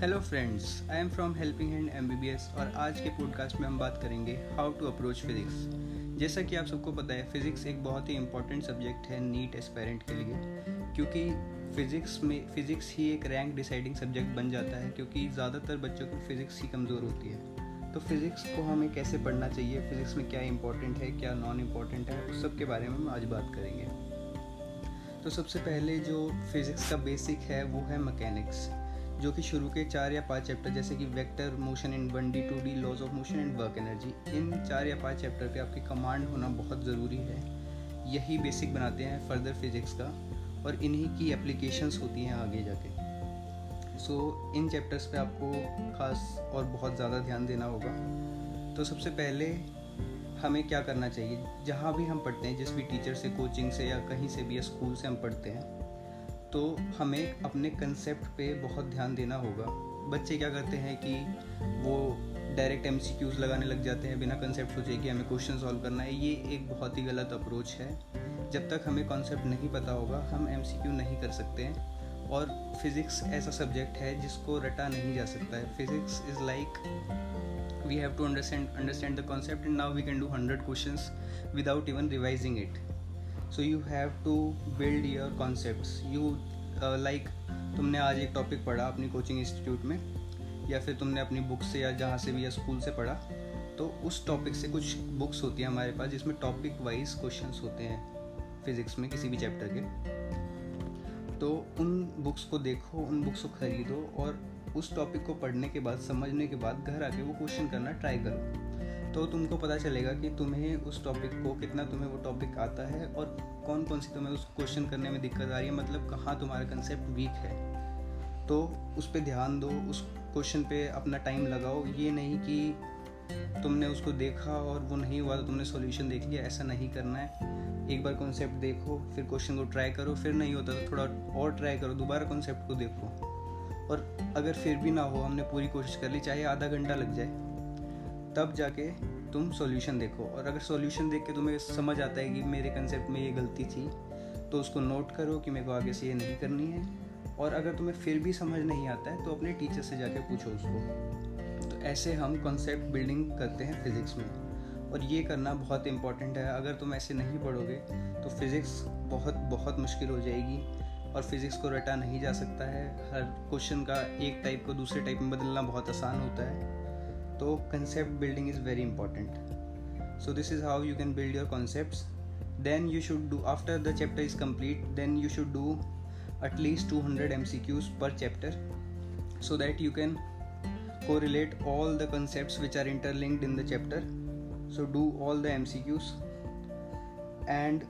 Hello friends I am from helping hand MBBS और आज के पॉडकास्ट में हम बात करेंगे हाउ टू अप्रोच फिजिक्स जैसा कि आप सबको पता है फिज़िक्स एक बहुत ही इंपॉर्टेंट सब्जेक्ट है नीट एस्पेरेंट के लिए, क्योंकि फिज़िक्स में फ़िज़िक्स ही एक रैंक डिसाइडिंग सब्जेक्ट बन जाता है, क्योंकि ज़्यादातर बच्चों को फ़िज़िक्स ही कमज़ोर होती है। तो फिज़िक्स को हमें कैसे पढ़ना चाहिए फ़िज़िक्स में क्या इंपॉर्टेंट है, क्या नॉन इंपॉर्टेंट है उस सब के बारे में हम आज बात करेंगे। तो सबसे पहले जो फिज़िक्स का बेसिक है, वो है मैकेनिक्स जो कि शुरू के चार या पाँच चैप्टर जैसे कि vector motion in one D two D laws of motion and work energy in चार या पाँच चैप्टर पे आपकी कमांड होना बहुत ज़रूरी है। यही बेसिक बनाते हैं फर्दर फिजिक्स का और इन्हीं की एप्लीकेशंस होती हैं आगे जाके। सो so, इन चैप्टर्स पे आपको खास और बहुत ज़्यादा ध्यान देना होगा। तो सबसे पहले हमें क्या करना चाहिए? जहाँ भी हम पढ़ते हैं जिस भी टीचर से कोचिंग से या कहीं से भी या स्कूल से हम पढ़ते हैं तो हमें अपने कंसेप्ट पे बहुत ध्यान देना होगा। बच्चे क्या करते हैं कि वो डायरेक्ट एम लगाने लग जाते हैं, बिना कंसेप्ट सोचे कि हमें क्वेश्चन सॉल्व करना है। ये एक बहुत ही गलत अप्रोच है। जब तक हमें कॉन्सेप्ट नहीं पता होगा, हम एमसीक्यू नहीं कर सकते हैं। और फिज़िक्स ऐसा सब्जेक्ट है जिसको रटा नहीं जा सकता है। Physics is like we have to understand understand the concept and now we can do hundred question without even revising it so you have to build your concept you like तुमने आज एक टॉपिक पढ़ा अपनी coaching institute में, या फिर तुमने अपनी बुक से या जहाँ से भी या स्कूल से पढ़ा तो उस टॉपिक से कुछ बुक्स होती हैं हमारे पास जिसमें टॉपिक वाइज क्वेश्चंस होते हैं फिज़िक्स में किसी भी चैप्टर के। तो उन बुक्स को देखो, उन बुक्स को ख़रीदो और उस टॉपिक को पढ़ने के बाद, समझने के बाद घर आके वो क्वेश्चन करना ट्राई करो। तो तुमको पता चलेगा कि तुम्हें उस टॉपिक को कितना तुम्हें वो टॉपिक आता है और कौन कौन सी तुम्हें उस क्वेश्चन करने में दिक्कत आ रही है मतलब कहाँ तुम्हारा कंसेप्ट वीक है। तो उस पर ध्यान दो, उस क्वेश्चन पे अपना टाइम लगाओ। ये नहीं कि तुमने उसको देखा और वो नहीं हुआ तो तुमने सॉल्यूशन देख लिया, ऐसा नहीं करना है। एक बार कॉन्सेप्ट देखो, फिर क्वेश्चन को ट्राई करो, फिर नहीं होता तो थोड़ा और ट्राई करो, दोबारा कॉन्सेप्ट को देखो। और अगर फिर भी ना हो, हमने पूरी कोशिश कर ली, चाहे आधा घंटा लग जाए। तब जाके तुम सॉल्यूशन देखो। और अगर सॉल्यूशन देख के तुम्हें समझ आता है कि मेरे कंसेप्ट में ये गलती थी तो उसको नोट करो कि मेरे को आगे से ये नहीं करनी है। और अगर तुम्हें फिर भी समझ नहीं आता है तो अपने टीचर से जाके पूछो उसको। तो ऐसे हम कॉन्सेप्ट बिल्डिंग करते हैं फिज़िक्स में। और ये करना बहुत इंपॉर्टेंट है। अगर तुम ऐसे नहीं पढ़ोगे तो फिज़िक्स बहुत बहुत मुश्किल हो जाएगी। और फिज़िक्स को रटा नहीं जा सकता है। हर क्वेश्चन का एक टाइप को दूसरे टाइप में बदलना बहुत आसान होता है। तो concept building is very important. So this is how you can build your concepts. Then you should do after the chapter is complete then you should do at least 200 mcqs per chapter so that you can correlate all the concepts which are interlinked in the chapter. So do all the mcqs and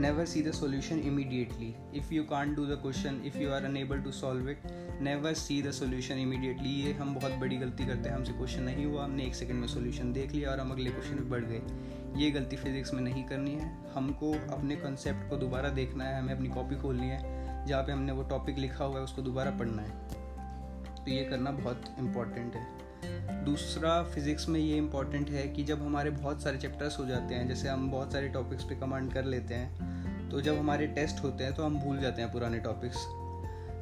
never see the solution immediately. If you can't do the question, if you are unable to solve it, never see the solution immediately. ये हम बहुत बड़ी गलती करते हैं, हमसे question नहीं हुआ, हमने एक सेकंड में सोल्यूशन देख लिया और हम अगले क्वेश्चन में बढ़ गए। ये गलती फिजिक्स में नहीं करनी है। हमको अपने कंसेप्ट को दोबारा देखना है, हमें अपनी कॉपी खोलनी है, जहाँ पे हमने वो टॉपिक लिखा हुआ है, उसको दोबारा पढ़ना है। तो ये करना बहुत इंपॉर्टेंट है। दूसरा फिज़िक्स में ये इंपॉर्टेंट है कि जब हमारे बहुत सारे चैप्टर्स हो जाते हैं, जैसे हम बहुत सारे टॉपिक्स पे कमांड कर लेते हैं तो जब हमारे टेस्ट होते हैं तो हम भूल जाते हैं पुराने टॉपिक्स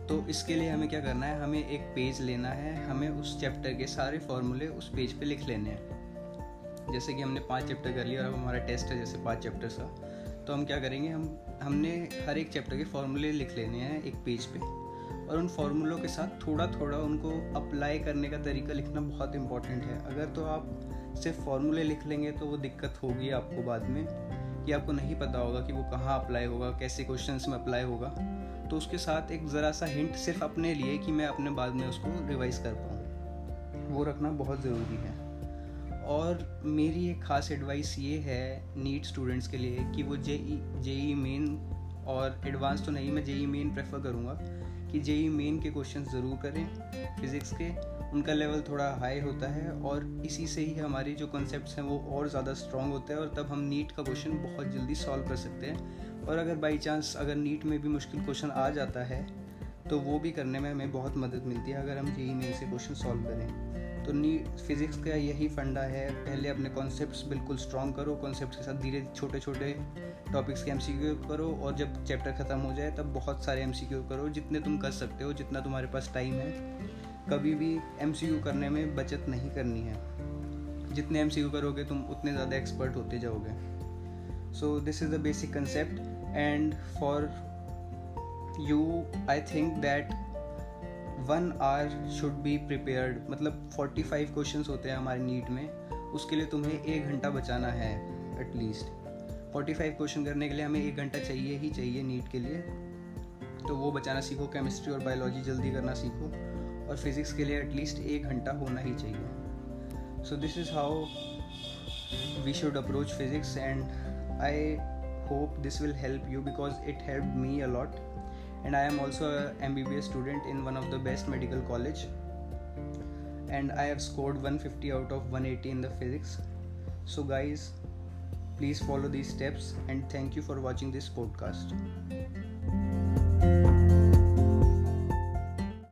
तो इसके लिए हमें क्या करना है? हमें एक पेज लेना है, हमें उस चैप्टर के सारे फॉर्मूले उस पेज पे लिख लेने हैं। जैसे कि हमने पाँच चैप्टर कर लिया और अब हमारा टेस्ट है जैसे पाँच चैप्टर्स का। तो हम क्या करेंगे? हम, हमने हर एक चैप्टर के फॉर्मूले लिख लेने हैं एक पेज पे। और उन फॉर्मूलों के साथ थोड़ा थोड़ा उनको अप्लाई करने का तरीका लिखना बहुत इंपॉर्टेंट है। अगर तो आप सिर्फ़ फार्मूले लिख लेंगे तो वो दिक्कत होगी आपको बाद में, कि आपको नहीं पता होगा कि वो कहाँ अप्लाई होगा, कैसे क्वेश्चन में अप्लाई होगा। तो उसके साथ एक ज़रा सा हिंट सिर्फ़ अपने लिए कि मैं अपने बाद में उसको रिवाइज कर पाऊँ। वो रखना बहुत ज़रूरी है। और मेरी एक ख़ास एडवाइस ये है नीट स्टूडेंट्स के लिए कि वो जे जेई मेन और एडवांस तो नहीं, मैं जेई मेन प्रेफर करूँगा। कि जेई मेन के क्वेश्चन ज़रूर करें फिज़िक्स के। उनका लेवल थोड़ा हाई होता है और इसी से ही हमारी जो कॉन्सेप्ट्स हैं वो और ज़्यादा स्ट्रॉन्ग होते हैं और तब हम नीट का क्वेश्चन बहुत जल्दी सॉल्व कर सकते हैं। और अगर बाई चांस अगर नीट में भी मुश्किल क्वेश्चन आ जाता है तो वो भी करने में हमें बहुत मदद मिलती है अगर हम जेई मेन से क्वेश्चन सॉल्व करें। तो नी फिज़िक्स का यही फंडा है। पहले अपने कॉन्सेप्ट्स बिल्कुल स्ट्रॉन्ग करो कॉन्सेप्ट के साथ धीरे छोटे छोटे टॉपिक्स के एम करो और जब चैप्टर ख़त्म हो जाए तब बहुत सारे एम करो, जितने तुम कर सकते हो, जितना तुम्हारे पास टाइम है। कभी भी एम करने में बचत नहीं करनी है। जितने एम करोगे तुम उतने ज़्यादा एक्सपर्ट होते जाओगे। So this is the basic concept and for you I think that one hour should be prepared मतलब फोर्टी फाइव क्वेश्चन होते हैं हमारे नीट में। उसके लिए तुम्हें एक घंटा बचाना है एटलीस्ट फोर्टी फाइव क्वेश्चन करने के लिए हमें एक घंटा चाहिए ही चाहिए नीट के लिए। तो वो बचाना सीखो केमिस्ट्री और बायोलॉजी जल्दी करना सीखो। और फिज़िक्स के लिए एटलीस्ट एक घंटा होना ही चाहिए। So this is how we should approach physics and I hope this will help you because it helped me a lot. And i am also a mbbs student in one of the best medical college. And i have scored 150 out of 180 in the physics. So guys please follow these steps and thank you for watching this podcast